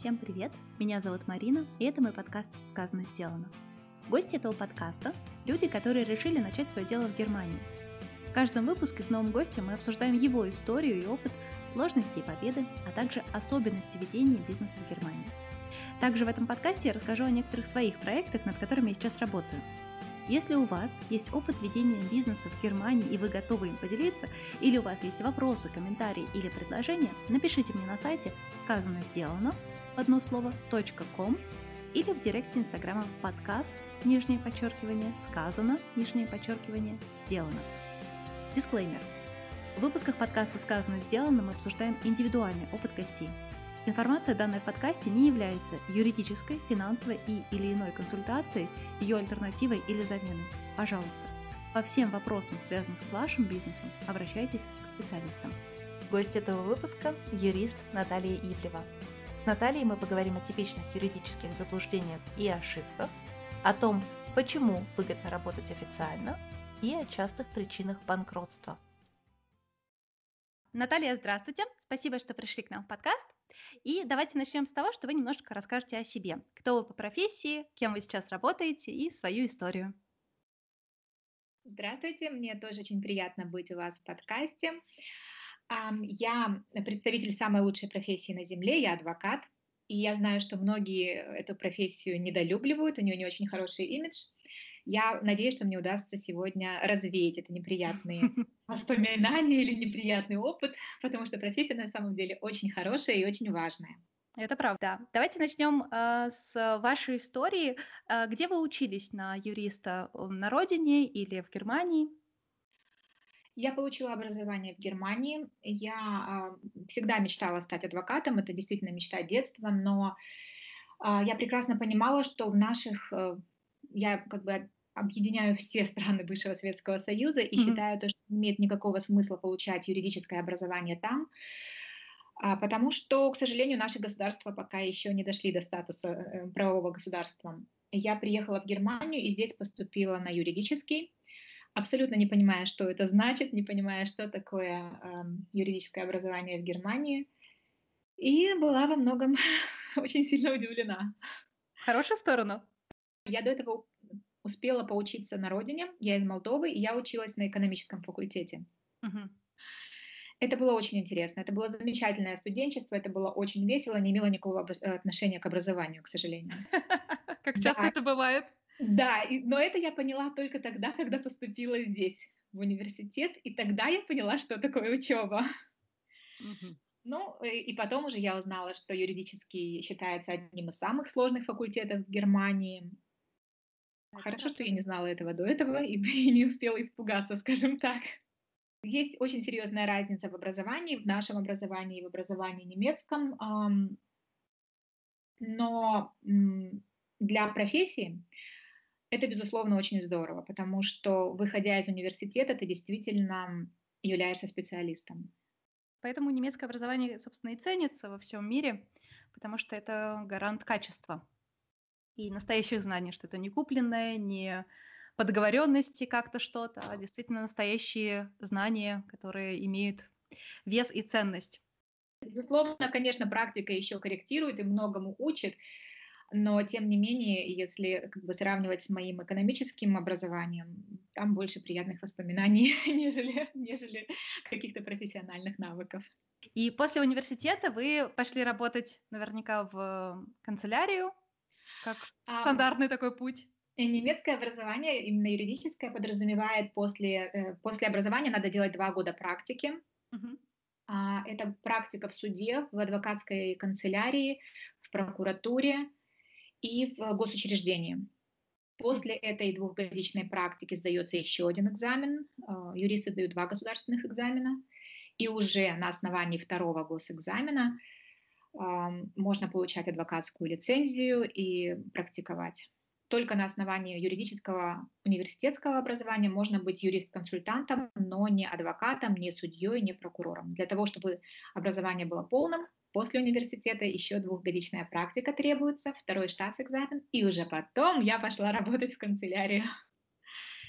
Всем привет! Меня зовут Марина, и это мой подкаст «Сказано, сделано». Гости этого подкаста – люди, которые решили начать свое дело в Германии. В каждом выпуске с новым гостем мы обсуждаем его историю и опыт, сложности и победы, а также особенности ведения бизнеса в Германии. Также в этом подкасте я расскажу о некоторых своих проектах, над которыми я сейчас работаю – если у вас есть опыт ведения бизнеса в Германии и вы готовы им поделиться, или у вас есть вопросы, комментарии или предложения, напишите мне на сайте «Сказано, сделано» одно слово .com или в директе инстаграма подкаст, нижнее подчеркивание, сказано, нижнее подчеркивание, сделано. Дисклеймер. В выпусках подкаста «Сказано, сделано» мы обсуждаем индивидуальный опыт гостей – Информация, данная в подкасте, не является юридической, финансовой и или иной консультацией, ее альтернативой или заменой. Пожалуйста, по всем вопросам, связанным с вашим бизнесом, обращайтесь к специалистам. Гость этого выпуска – юрист Наталья Ивлева. С Натальей мы поговорим о типичных юридических заблуждениях и ошибках, о том, почему выгодно работать официально и о частых причинах банкротства. Наталья, здравствуйте. Спасибо, что пришли к нам в подкаст. И давайте начнем с того, что вы немножко расскажете о себе. Кто вы по профессии, кем вы сейчас работаете и свою историю. Здравствуйте, мне тоже очень приятно быть у вас в подкасте. Я представитель самой лучшей профессии на Земле, я адвокат. И я знаю, что многие эту профессию недолюбливают, у нее не очень хороший имидж. Я надеюсь, что мне удастся сегодня развеять это неприятные воспоминания или неприятный опыт, потому что профессия на самом деле очень хорошая и очень важная. Это правда. Давайте начнем э, с вашей истории. Э, где вы учились на юриста? На родине или в Германии? Я получила образование в Германии. Я э, всегда мечтала стать адвокатом. Это действительно мечта детства, но э, я прекрасно понимала, что в наших э, я как бы объединяю все страны бывшего Советского Союза и mm-hmm. считаю, то, что не имеет никакого смысла получать юридическое образование там, а, потому что, к сожалению, наши государства пока еще не дошли до статуса э, правового государства. Я приехала в Германию и здесь поступила на юридический, абсолютно не понимая, что это значит, не понимая, что такое э, юридическое образование в Германии, и была во многом очень сильно удивлена. В хорошую сторону? Я до этого успела поучиться на родине, я из Молдовы, и я училась на экономическом факультете. Это было очень интересно, это было замечательное студенчество, это было очень весело, не имело никакого отношения к образованию, к сожалению. Как часто это бывает? Да, но это я поняла только тогда, когда поступила здесь, в университет, и тогда я поняла, что такое учеба. Ну, и потом уже я узнала, что юридический считается одним из самых сложных факультетов в Германии. Хорошо, что я не знала этого до этого и, и не успела испугаться, скажем так. Есть очень серьезная разница в образовании, в нашем образовании и в образовании немецком. Но для профессии это, безусловно, очень здорово, потому что, выходя из университета, ты действительно являешься специалистом. Поэтому немецкое образование, собственно, и ценится во всем мире, потому что это гарант качества и настоящих знаний, что это не купленное, не по договоренности как-то что-то, а действительно настоящие знания, которые имеют вес и ценность. Безусловно, конечно, практика еще корректирует и многому учит, но тем не менее, если как бы сравнивать с моим экономическим образованием, там больше приятных воспоминаний, нежели, нежели каких-то профессиональных навыков. И после университета вы пошли работать наверняка в канцелярию, как а, стандартный такой путь. Э, немецкое образование, именно юридическое, подразумевает после, э, после образования надо делать два года практики. Uh-huh. Это практика в суде, в адвокатской канцелярии, в прокуратуре и в госучреждении. После этой двухгодичной практики сдается еще один экзамен. А, юристы дают два государственных экзамена. И уже на основании второго госэкзамена можно получать адвокатскую лицензию и практиковать. Только на основании юридического университетского образования можно быть юрист-консультантом, но не адвокатом, не судьей, не прокурором. Для того, чтобы образование было полным, после университета еще двухгодичная практика требуется, второй штатс-экзамен, и уже потом я пошла работать в канцелярию.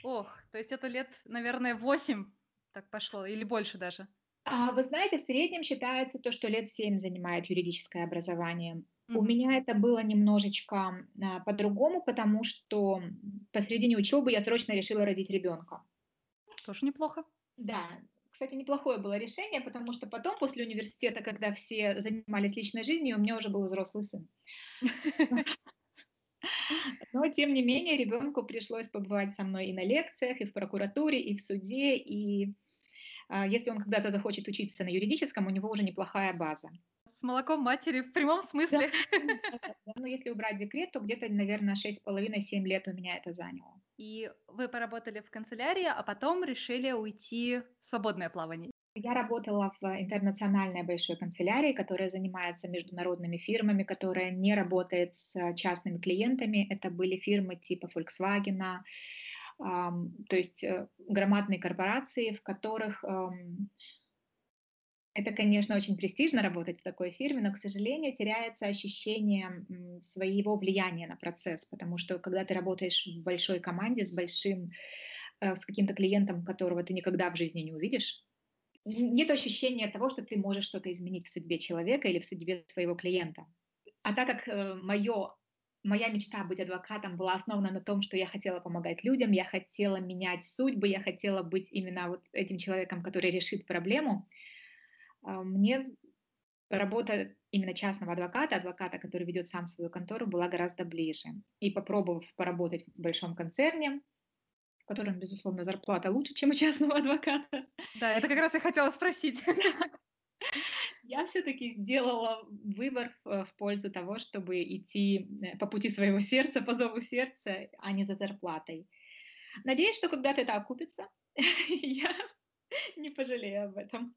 Ох, то есть это лет, наверное, восемь так пошло, или больше даже? А, вы знаете, в среднем считается то, что лет семь занимает юридическое образование. Mm-hmm. У меня это было немножечко а, по-другому, потому что посредине учебы я срочно решила родить ребенка. Тоже неплохо. Да, кстати, неплохое было решение, потому что потом, после университета, когда все занимались личной жизнью, у меня уже был взрослый сын. Но, тем не менее, ребенку пришлось побывать со мной и на лекциях, и в прокуратуре, и в суде, и если он когда-то захочет учиться на юридическом, у него уже неплохая база. С молоком матери в прямом смысле. Да. Ну, если убрать декрет, то где-то, наверное, 6,5-7 лет у меня это заняло. И вы поработали в канцелярии, а потом решили уйти в свободное плавание. Я работала в интернациональной большой канцелярии, которая занимается международными фирмами, которая не работает с частными клиентами. Это были фирмы типа Volkswagen, то есть э, громадные корпорации, в которых это, конечно, очень престижно работать в такой фирме, но, к сожалению, теряется ощущение своего влияния на процесс, потому что когда ты работаешь в большой команде с большим, э, с каким-то клиентом, которого ты никогда в жизни не увидишь, нет ощущения того, что ты можешь что-то изменить в судьбе человека или в судьбе своего клиента. А так как э, мое, моя мечта быть адвокатом была основана на том, что я хотела помогать людям, я хотела менять судьбы, я хотела быть именно вот этим человеком, который решит проблему, а, мне работа именно частного адвоката, адвоката, который ведет сам свою контору, была гораздо ближе. И попробовав поработать в большом концерне, в котором, безусловно, зарплата лучше, чем у частного адвоката. Да, это как раз я хотела спросить. Я все-таки сделала выбор в пользу того, чтобы идти э, по пути своего сердца, по зову сердца, а не за зарплатой. Надеюсь, что когда-то это окупится. Я не пожалею об этом.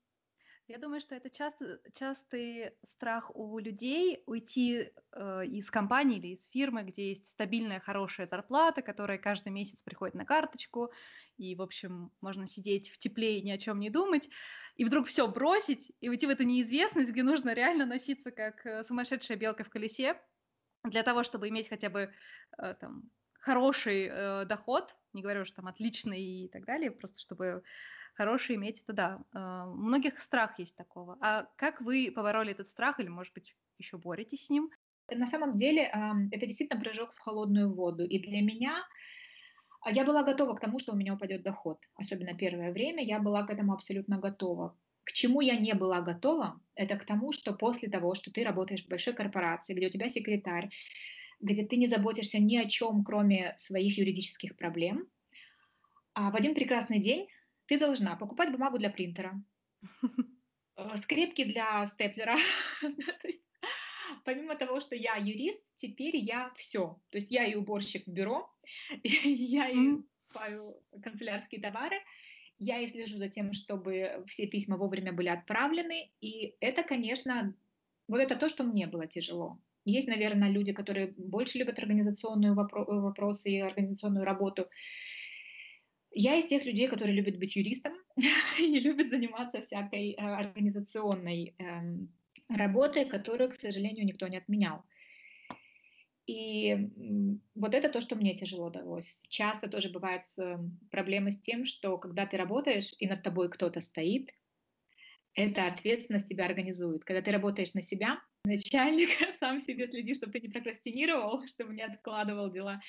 Я думаю, что это часто, частый страх у людей уйти э, из компании или из фирмы, где есть стабильная хорошая зарплата, которая каждый месяц приходит на карточку, и, в общем, можно сидеть в тепле и ни о чем не думать, и вдруг все бросить и уйти в эту неизвестность, где нужно реально носиться как э, сумасшедшая белка в колесе для того, чтобы иметь хотя бы э, там хороший э, доход, не говорю, что там отличный и так далее, просто чтобы хороший иметь, это да. У многих страх есть такого. А как вы побороли этот страх или, может быть, еще боретесь с ним? На самом деле это действительно прыжок в холодную воду. И для меня я была готова к тому, что у меня упадет доход. Особенно первое время я была к этому абсолютно готова. К чему я не была готова, это к тому, что после того, что ты работаешь в большой корпорации, где у тебя секретарь, где ты не заботишься ни о чем, кроме своих юридических проблем, а в один прекрасный день ты должна покупать бумагу для принтера, э, скрепки для степлера. Помимо того, что я юрист, теперь я все. То есть я и уборщик в бюро, я и покупаю канцелярские товары, я и слежу за тем, чтобы все письма вовремя были отправлены. И это, конечно, вот это то, что мне было тяжело. Есть, наверное, люди, которые больше любят организационные вопросы и организационную работу. Я из тех людей, которые любят быть юристом и любят заниматься всякой э, организационной эм, работой, которую, к сожалению, никто не отменял. И вот это то, что мне тяжело далось. Часто тоже бывает э, проблема с тем, что когда ты работаешь и над тобой кто-то стоит, эта ответственность тебя организует. Когда ты работаешь на себя, начальник сам себе следит, чтобы ты не прокрастинировал, чтобы не откладывал дела.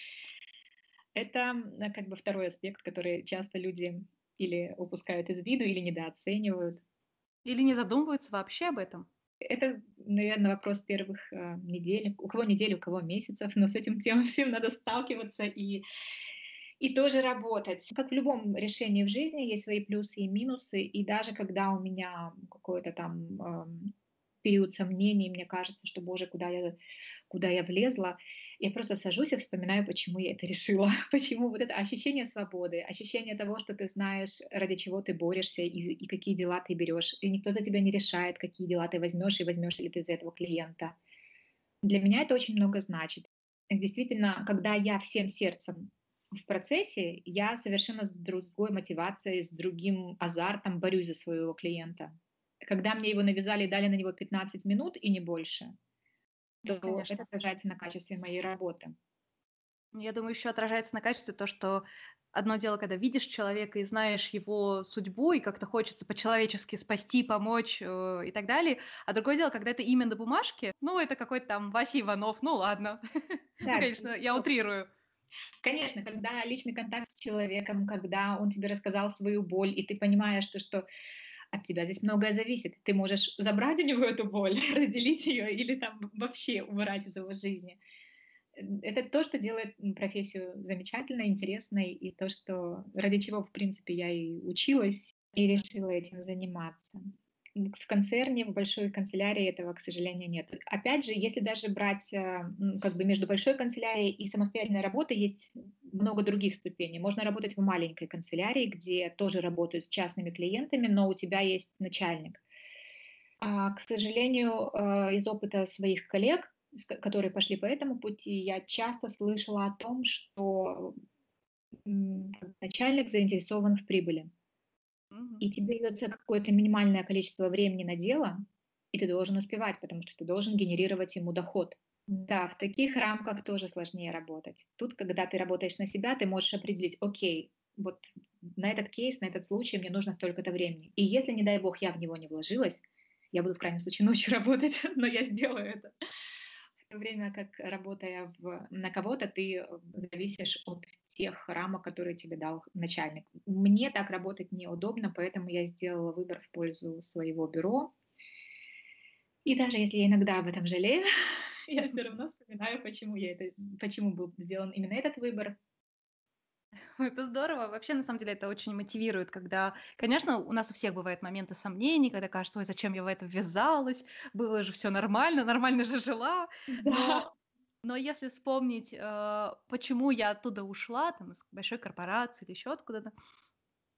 Это как бы второй аспект, который часто люди или упускают из виду, или недооценивают. Или не задумываются вообще об этом. Это, наверное, вопрос первых э, недель. У кого недели, у кого месяцев, но с этим тем всем надо сталкиваться и, и тоже работать. Как в любом решении в жизни есть свои плюсы и минусы, и даже когда у меня какой-то там э, период сомнений, мне кажется, что, боже, куда я, куда я влезла, я просто сажусь и вспоминаю, почему я это решила, почему вот это ощущение свободы, ощущение того, что ты знаешь, ради чего ты борешься и, и какие дела ты берешь, и никто за тебя не решает, какие дела ты возьмешь и возьмешь ли ты за этого клиента. Для меня это очень много значит. Действительно, когда я всем сердцем в процессе, я совершенно с другой мотивацией, с другим азартом борюсь за своего клиента. Когда мне его навязали и дали на него 15 минут и не больше, то Конечно. это отражается на качестве моей работы. Я думаю, еще отражается на качестве то, что одно дело, когда видишь человека и знаешь его судьбу, и как-то хочется по-человечески спасти, помочь э, и так далее. А другое дело, когда это имя на бумажке, ну, это какой-то там Вася Иванов, ну, ладно. Да, Конечно, я утрирую. Конечно, когда личный контакт с человеком, когда он тебе рассказал свою боль, и ты понимаешь, что, что от тебя здесь многое зависит. Ты можешь забрать у него эту боль, разделить ее или там вообще убрать из его жизни это то, что делает профессию замечательной, интересной, и то, что ради чего, в принципе, я и училась, и решила этим заниматься. В концерне, в большой канцелярии этого, к сожалению, нет. Опять же, если даже брать э, как бы между большой канцелярией и самостоятельной работой, есть много других ступеней. Можно работать в маленькой канцелярии, где тоже работают с частными клиентами, но у тебя есть начальник. А, к сожалению, э, из опыта своих коллег которые пошли по этому пути, я часто слышала о том, что начальник заинтересован в прибыли. И тебе дается какое-то минимальное количество времени на дело, и ты должен успевать, потому что ты должен генерировать ему доход. Да, в таких рамках тоже сложнее работать. Тут, когда ты работаешь на себя, ты можешь определить, окей, вот на этот кейс, на этот случай мне нужно столько-то времени. И если, не дай бог, я в него не вложилась, я буду в крайнем случае ночью работать, но я сделаю это в то время как работая в, на кого-то, ты э, зависишь от тех рамок, которые тебе дал начальник. Мне так работать неудобно, поэтому я сделала выбор в пользу своего бюро. И даже если я иногда об этом жалею, я все равно вспоминаю, почему, я это, почему был сделан именно этот выбор, Это здорово. Вообще, на самом деле, это очень мотивирует, когда, конечно, у нас у всех бывают моменты сомнений, когда кажется, ой, зачем я в это ввязалась, было же все нормально, нормально же жила. Да. Но, но если вспомнить, э, почему я оттуда ушла, там, из большой корпорации или еще откуда-то,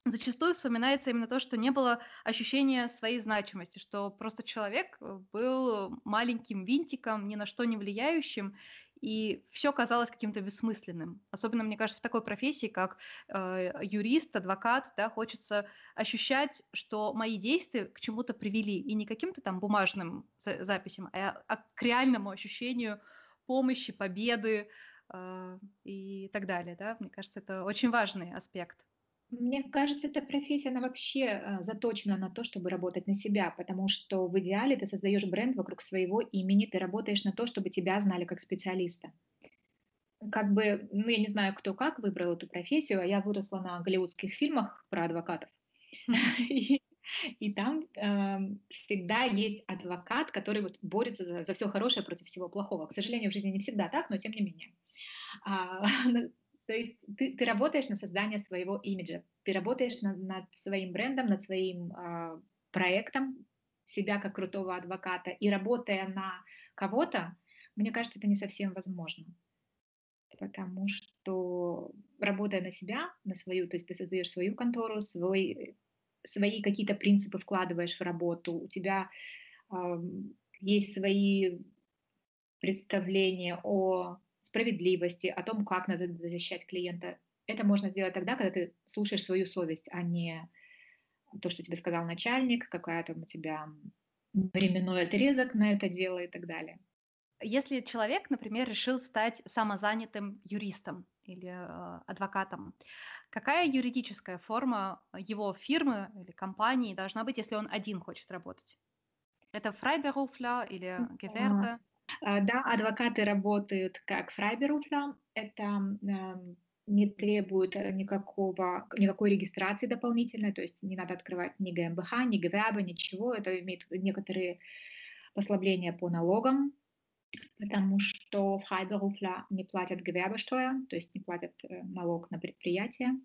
зачастую вспоминается именно то, что не было ощущения своей значимости, что просто человек э, был маленьким винтиком, ни на что не влияющим, и все казалось каким-то бессмысленным. Особенно, мне кажется, в такой профессии, как э, юрист, адвокат, да, хочется ощущать, что мои действия к чему-то привели, и не каким-то там бумажным за- записям, а, а к реальному ощущению помощи, победы э, и так далее. Да? Мне кажется, это очень важный аспект. Мне кажется, эта профессия, она вообще э, заточена на то, чтобы работать на себя, потому что в идеале ты создаешь бренд вокруг своего имени, ты работаешь на то, чтобы тебя знали как специалиста. Как бы, ну, я не знаю, кто как выбрал эту профессию, а я выросла на голливудских фильмах про адвокатов. И, там эм, всегда есть адвокат, который вот борется за, за все хорошее против всего плохого. К сожалению, в жизни не всегда так, но тем не менее. А, То есть ты, ты работаешь на создание своего имиджа, ты работаешь над, над своим брендом, над своим э, проектом, себя как крутого адвоката, и работая на кого-то, мне кажется, это не совсем возможно. Потому что работая на себя, на свою, то есть ты создаешь свою контору, свой, свои какие-то принципы вкладываешь в работу, у тебя э, есть свои представления о справедливости, о том, как надо защищать клиента. Это можно сделать тогда, когда ты слушаешь свою совесть, а не то, что тебе сказал начальник, какая там у тебя временной отрезок на это дело и так далее. Если человек, например, решил стать самозанятым юристом или э, адвокатом, какая юридическая форма его фирмы или компании должна быть, если он один хочет работать? Это Фрайберуфля или Gewerbe? А, да, адвокаты работают как фрайберуфля. Это эм, не требует э, никакого, никакой регистрации дополнительной, то есть не надо открывать ни ГМБХ, ни ГВАБ, ничего. Это имеет некоторые послабления по налогам, потому что фрайберуфля не платят ГВАБ-штоя, то есть не платят э, налог на предприятие.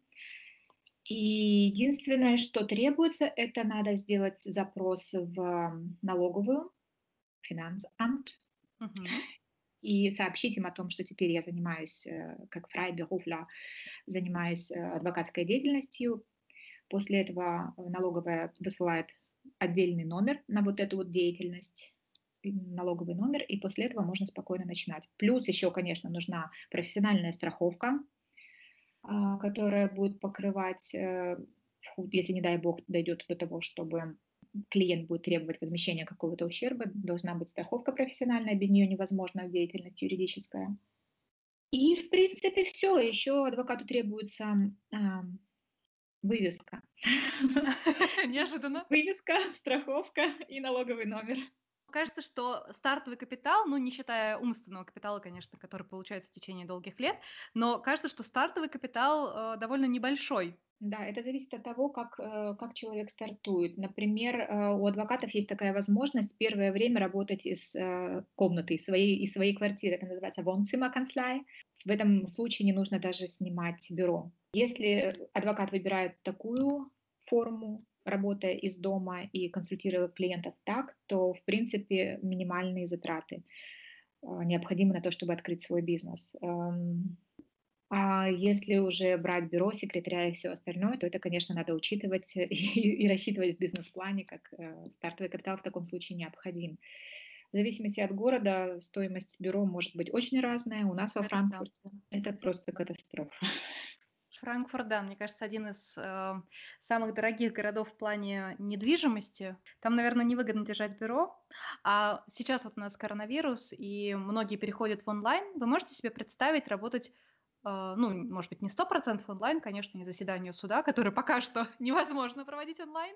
И единственное, что требуется, это надо сделать запрос в налоговую, финансамт, и сообщить им о том, что теперь я занимаюсь, э, как фрайберуфля, занимаюсь э, адвокатской деятельностью. После этого налоговая высылает отдельный номер на вот эту вот деятельность, налоговый номер, и после этого можно спокойно начинать. Плюс еще, конечно, нужна профессиональная страховка, а, которая будет покрывать, э, если, не дай бог, дойдет до того, чтобы клиент будет требовать возмещения какого-то ущерба, должна быть страховка профессиональная, без нее невозможна деятельность юридическая. И, в принципе, все. Еще адвокату требуется а, вывеска. Неожиданно. Вывеска, страховка и налоговый номер. Кажется, что стартовый капитал, ну, не считая умственного капитала, конечно, который получается в течение долгих лет, но кажется, что стартовый капитал э, довольно небольшой. Да, это зависит от того, как, э, как человек стартует. Например, э, у адвокатов есть такая возможность первое время работать из э, комнаты, из своей, из своей квартиры. Это называется Wohnzimmerkanzlei. В этом случае не нужно даже снимать бюро. Если адвокат выбирает такую форму, работая из дома и консультируя клиентов так, то, в принципе, минимальные затраты необходимы на то, чтобы открыть свой бизнес. Эм, а если уже брать бюро, секретаря и все остальное, то это, конечно, надо учитывать и, и рассчитывать в бизнес-плане, как э, стартовый капитал в таком случае необходим. В зависимости от города стоимость бюро может быть очень разная. У нас во Франкфурте это просто катастрофа. Франкфурт, да, мне кажется, один из э, самых дорогих городов в плане недвижимости. Там, наверное, невыгодно держать бюро. А сейчас вот у нас коронавирус, и многие переходят в онлайн. Вы можете себе представить работать Uh, ну, может быть, не 100% онлайн, конечно, не заседанию суда, которое пока что невозможно проводить онлайн,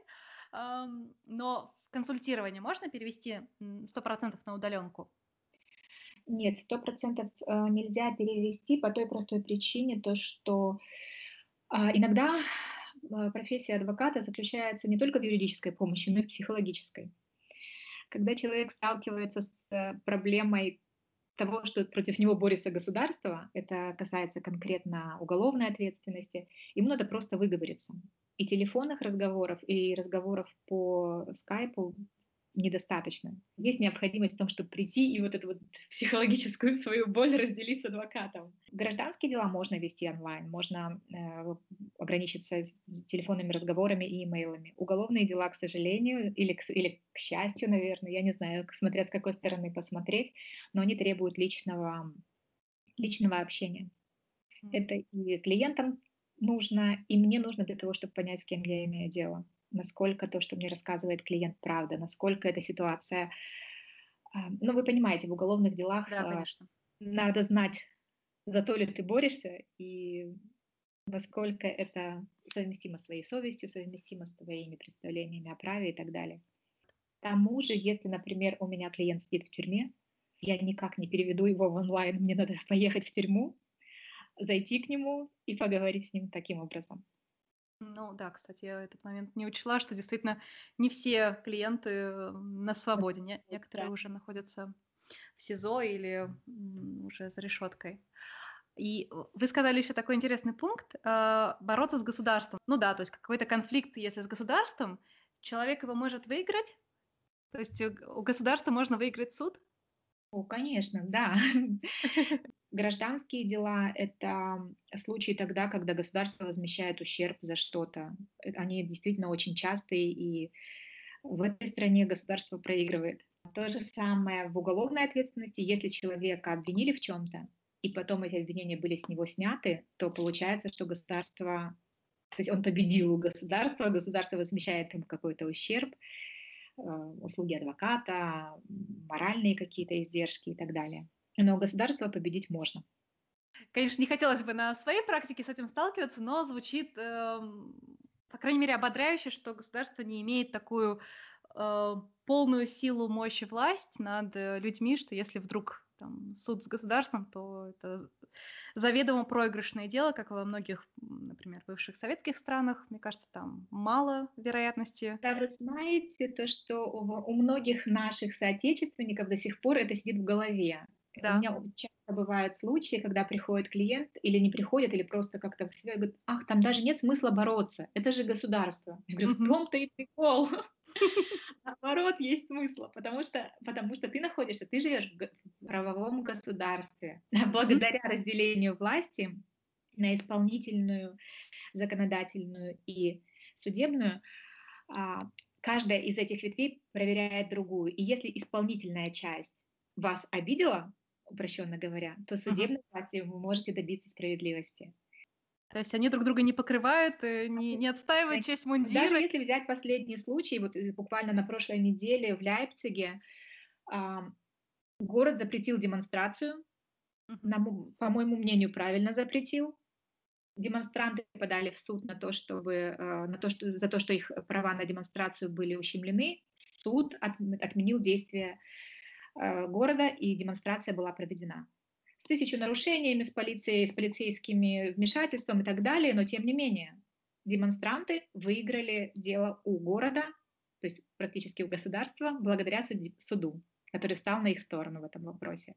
но консультирование можно перевести 100% на удаленку? Нет, 100% э, нельзя перевести по той простой причине, то что иногда э, профессия адвоката заключается не только в юридической помощи, но и в психологической. Когда человек сталкивается с э, проблемой того, что против него борется государство, это касается конкретно уголовной ответственности, ему надо просто выговориться. И телефонных разговоров, и разговоров по скайпу недостаточно. Есть необходимость в том, чтобы прийти и вот эту вот психологическую свою боль разделить с адвокатом. Гражданские дела можно вести онлайн, можно э, ограничиться телефонными разговорами и имейлами. Уголовные дела, к сожалению, или к, или к счастью, наверное, я не знаю, смотря с какой стороны посмотреть, но они требуют личного, личного общения. Это и клиентам нужно, и мне нужно для того, чтобы понять, с кем я имею дело насколько то, что мне рассказывает клиент, правда, насколько эта ситуация... А, ну, вы понимаете, в уголовных делах да, конечно. надо знать, за то ли ты борешься, и насколько это совместимо с твоей совестью, совместимо с твоими представлениями о праве и так далее. К тому же, если, например, у меня клиент сидит в тюрьме, я никак не переведу его в онлайн, мне надо поехать в тюрьму, зайти к нему и поговорить с ним таким образом. Ну да, кстати, я этот момент не учла, что действительно не все клиенты на свободе, не- некоторые Да. уже находятся в СИЗО или уже за решеткой. И вы сказали еще такой интересный пункт а, бороться с государством. Ну да, то есть какой-то конфликт, если с государством, человек его может выиграть. То есть у государства можно выиграть суд. О, конечно, да. Гражданские дела– это случаи тогда, когда государство возмещает ущерб за что-то. Они действительно очень частые, и в этой стране государство проигрывает. То же самое в уголовной ответственности. Если человека обвинили в чем-то, и потом эти обвинения были с него сняты, то получается, что государство, то есть он победил у государства, государство возмещает ему какой-то ущерб, э, услуги адвоката, моральные какие-то издержки и так далее но государство победить можно. Конечно, не хотелось бы на своей практике с этим сталкиваться, но звучит, э, по крайней мере, ободряюще, что государство не имеет такую э, полную силу, мощь и власть над э, людьми, что если вдруг там, суд с государством, то это заведомо проигрышное дело, как во многих, например, бывших советских странах. Мне кажется, там мало вероятности. Да, вы знаете, то, что у, у многих наших соотечественников до сих пор это сидит в голове. Да. У меня часто бывают случаи, когда приходит клиент или не приходит, или просто как-то в себя говорит, ах, там даже нет смысла бороться, это же государство. Я говорю, в том-то и прикол. Наоборот, есть смысл, потому что, потому что ты находишься, ты живешь в правовом государстве. Благодаря разделению власти на исполнительную, законодательную и судебную, а, каждая из этих ветвей проверяет другую. И если исполнительная часть вас обидела, упрощенно говоря, то судебной uh-huh. власти вы можете добиться справедливости. То есть они друг друга не покрывают, э, не, не отстаивают часть мундира. Даже если взять последний случай, вот буквально на прошлой неделе в Лейпциге, э, город запретил демонстрацию, на, по моему мнению, правильно запретил. Демонстранты подали в суд на то, чтобы, э, на то, что, за то, что их права на демонстрацию были ущемлены. Суд от, отменил действия э, города, и демонстрация была проведена. С тысячу нарушениями, с полицией, с полицейскими вмешательством и так далее, но тем не менее демонстранты выиграли дело у города, то есть практически у государства, благодаря суду, который встал на их сторону в этом вопросе.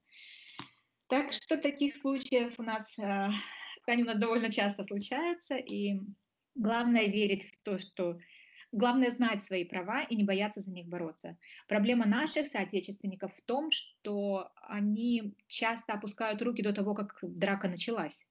Так что таких случаев у нас, э, они у нас довольно часто случаются, и главное верить в то, что Главное знать свои права и не бояться за них бороться. Проблема наших соотечественников в том, что они часто опускают руки до того, как драка началась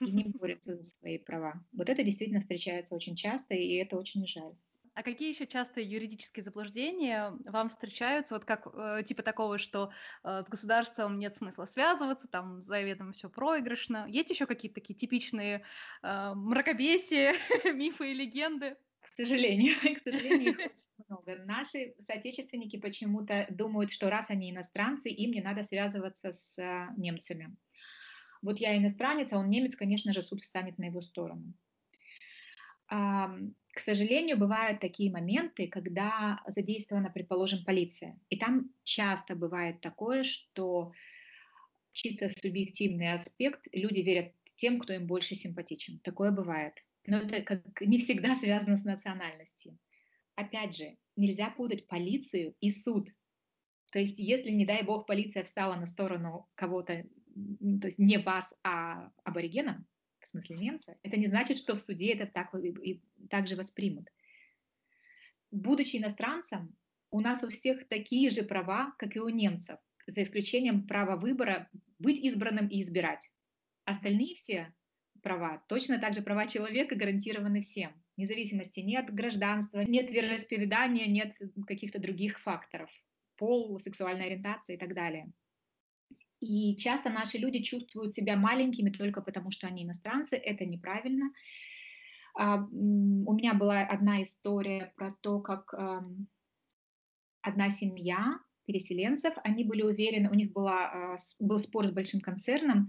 и не борются за свои права. Вот это действительно встречается очень часто, и это очень жаль. А какие еще частые юридические заблуждения вам встречаются, вот как э, типа такого, что э, с государством нет смысла связываться, там заведомо все проигрышно? Есть еще какие-то такие типичные э, мракобесия, мифы и легенды? К сожалению, к сожалению, их очень много. Наши соотечественники почему-то думают, что раз они иностранцы, им не надо связываться с э, немцами. Вот я иностранец, а он немец, конечно же, суд встанет на его сторону. К сожалению, бывают такие моменты, когда задействована, предположим, полиция. И там часто бывает такое, что чисто субъективный аспект, люди верят тем, кто им больше симпатичен. Такое бывает. Но это как не всегда связано с национальностью. Опять же, нельзя путать полицию и суд. То есть, если, не дай бог, полиция встала на сторону кого-то, то есть не вас, а аборигена, в смысле немца, это не значит, что в суде это так, и, и так же воспримут. Будучи иностранцем, у нас у всех такие же права, как и у немцев, за исключением права выбора быть избранным и избирать. Остальные все права, точно так же права человека гарантированы всем. Независимости нет гражданства, нет вероисповедания, нет каких-то других факторов. Пол, сексуальная ориентация и так далее. И часто наши люди чувствуют себя маленькими только потому, что они иностранцы. Это неправильно. А, у меня была одна история про то, как одна семья переселенцев, они были уверены, у них была, а, был спор с большим концерном,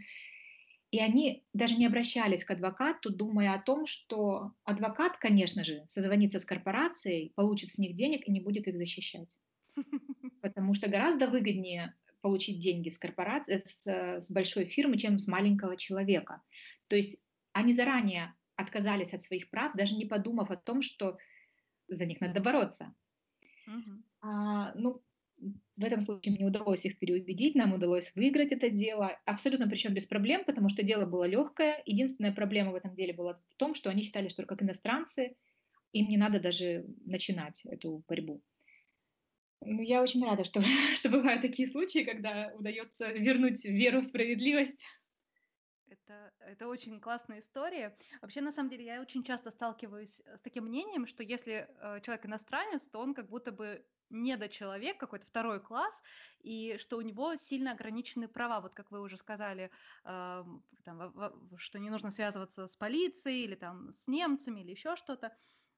и они даже не обращались к адвокату, думая о том, что адвокат, конечно же, созвонится с корпорацией, получит с них денег и не будет их защищать. Потому что гораздо выгоднее получить деньги с корпорации, с, с большой фирмы, чем с маленького человека. То есть они заранее отказались от своих прав, даже не подумав о том, что за них надо бороться. Uh-huh. А, ну, в этом случае мне удалось их переубедить, нам удалось выиграть это дело, абсолютно причем без проблем, потому что дело было легкое. Единственная проблема в этом деле была в том, что они считали, что как иностранцы им не надо даже начинать эту борьбу. Ну, я очень рада, что, что бывают такие случаи, когда удается вернуть веру в справедливость. Это, это очень классная история. Вообще, на самом деле, я очень часто сталкиваюсь с таким мнением, что если э, человек иностранец, то он как будто бы недочеловек, какой-то второй класс, и что у него сильно ограничены права, вот как вы уже сказали, э, там, что не нужно связываться с полицией или там с немцами или еще что-то.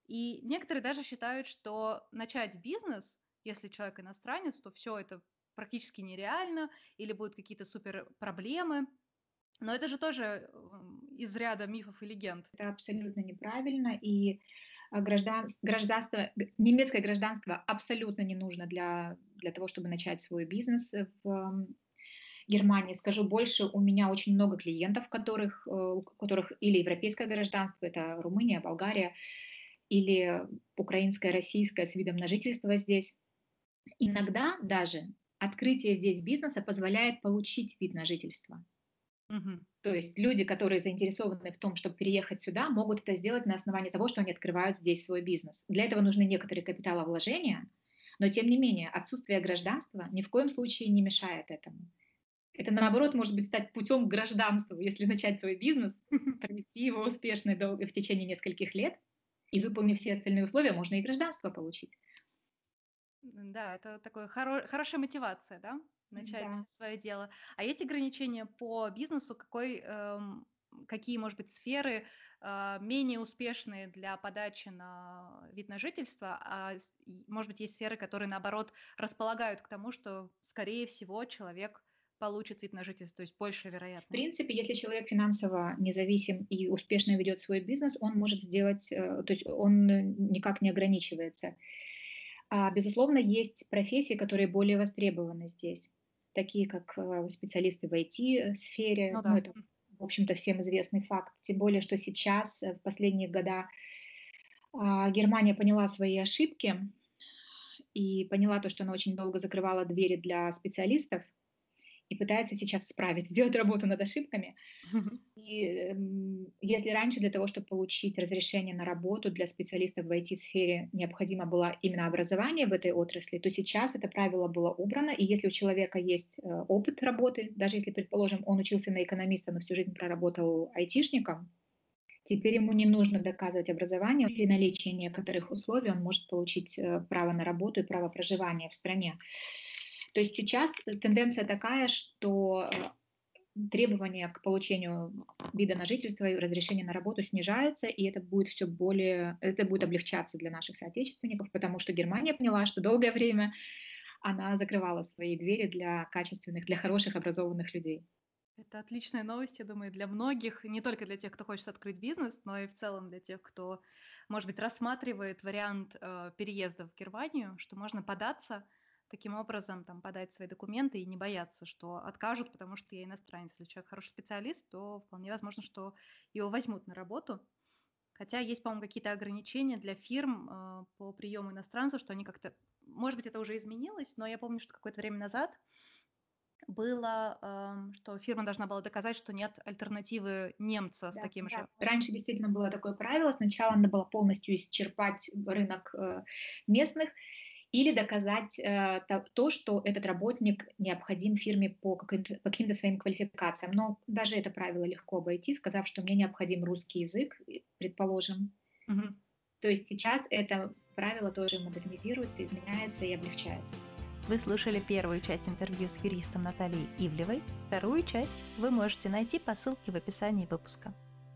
И некоторые даже считают, что начать бизнес если человек иностранец, то все это практически нереально, или будут какие-то супер проблемы. Но это же тоже из ряда мифов и легенд. Это абсолютно неправильно, и граждан, гражданство, немецкое гражданство абсолютно не нужно для, для того, чтобы начать свой бизнес в Германии. Скажу больше, у меня очень много клиентов, которых, э, у которых или европейское гражданство, это Румыния, Болгария, или украинское, российское с видом на жительство здесь. Иногда даже открытие здесь бизнеса позволяет получить вид на жительство. Угу. То есть люди, которые заинтересованы в том, чтобы переехать сюда, могут это сделать на основании того, что они открывают здесь свой бизнес. Для этого нужны некоторые капиталовложения, но тем не менее отсутствие гражданства ни в коем случае не мешает этому. Это наоборот может быть стать путем к гражданству, если начать свой бизнес, провести его успешно в течение нескольких лет, и выполнив все остальные условия, можно и гражданство получить. Да, это такая хоро- хорошая мотивация, да, начать Да. свое дело. А есть ограничения по бизнесу? Какой, эм, какие, может быть, сферы э, менее успешные для подачи на вид на жительство, а может быть, есть сферы, которые, наоборот, располагают к тому, что, скорее всего, человек получит вид на жительство, то есть больше вероятность? В принципе, если человек финансово независим и успешно ведет свой бизнес, он может сделать, э, то есть он никак не ограничивается. А, безусловно, есть профессии, которые более востребованы здесь, такие как э, специалисты в IT-сфере. Ну, да. ну, это, в общем-то, всем известный факт. Тем более, что сейчас, э, в последние года, а, Германия поняла свои ошибки и поняла то, что она очень долго закрывала двери для специалистов, и пытается сейчас исправить, сделать работу над ошибками. И э, если раньше для того, чтобы получить разрешение на работу для специалистов в IT-сфере необходимо было именно образование в этой отрасли, то сейчас это правило было убрано, и если у человека есть э, опыт работы, даже если, предположим, он учился на экономиста, но всю жизнь проработал айтишником, Теперь ему не нужно доказывать образование или наличие некоторых условий, он может получить э, право на работу и право проживания в стране. То есть сейчас тенденция такая, что э, требования к получению вида на жительство и разрешения на работу снижаются, и это будет все более, это будет облегчаться для наших соотечественников, потому что Германия поняла, что долгое время она закрывала свои двери для качественных, для хороших образованных людей. Это отличная новость, я думаю, для многих, не только для тех, кто хочет открыть бизнес, но и в целом для тех, кто, может быть, рассматривает вариант э, переезда в Германию, что можно податься таким образом там подать свои документы и не бояться, что откажут, потому что я иностранец. Если человек хороший специалист, то вполне возможно, что его возьмут на работу. Хотя есть, по-моему, какие-то ограничения для фирм э, по приему иностранцев, что они как-то, может быть, это уже изменилось, но я помню, что какое-то время назад было, э, что фирма должна была доказать, что нет альтернативы немца с да, таким да. же. Раньше действительно было такое правило. Сначала надо было полностью исчерпать рынок э, местных, или доказать э, то, что этот работник необходим фирме по каким-то, каким своим квалификациям. Но даже это правило легко обойти, сказав, что мне необходим русский язык, предположим. Угу. То есть сейчас это правило тоже модернизируется, изменяется и облегчается. Вы слушали первую часть интервью с юристом Натальей Ивлевой. Вторую часть вы можете найти по ссылке в описании выпуска.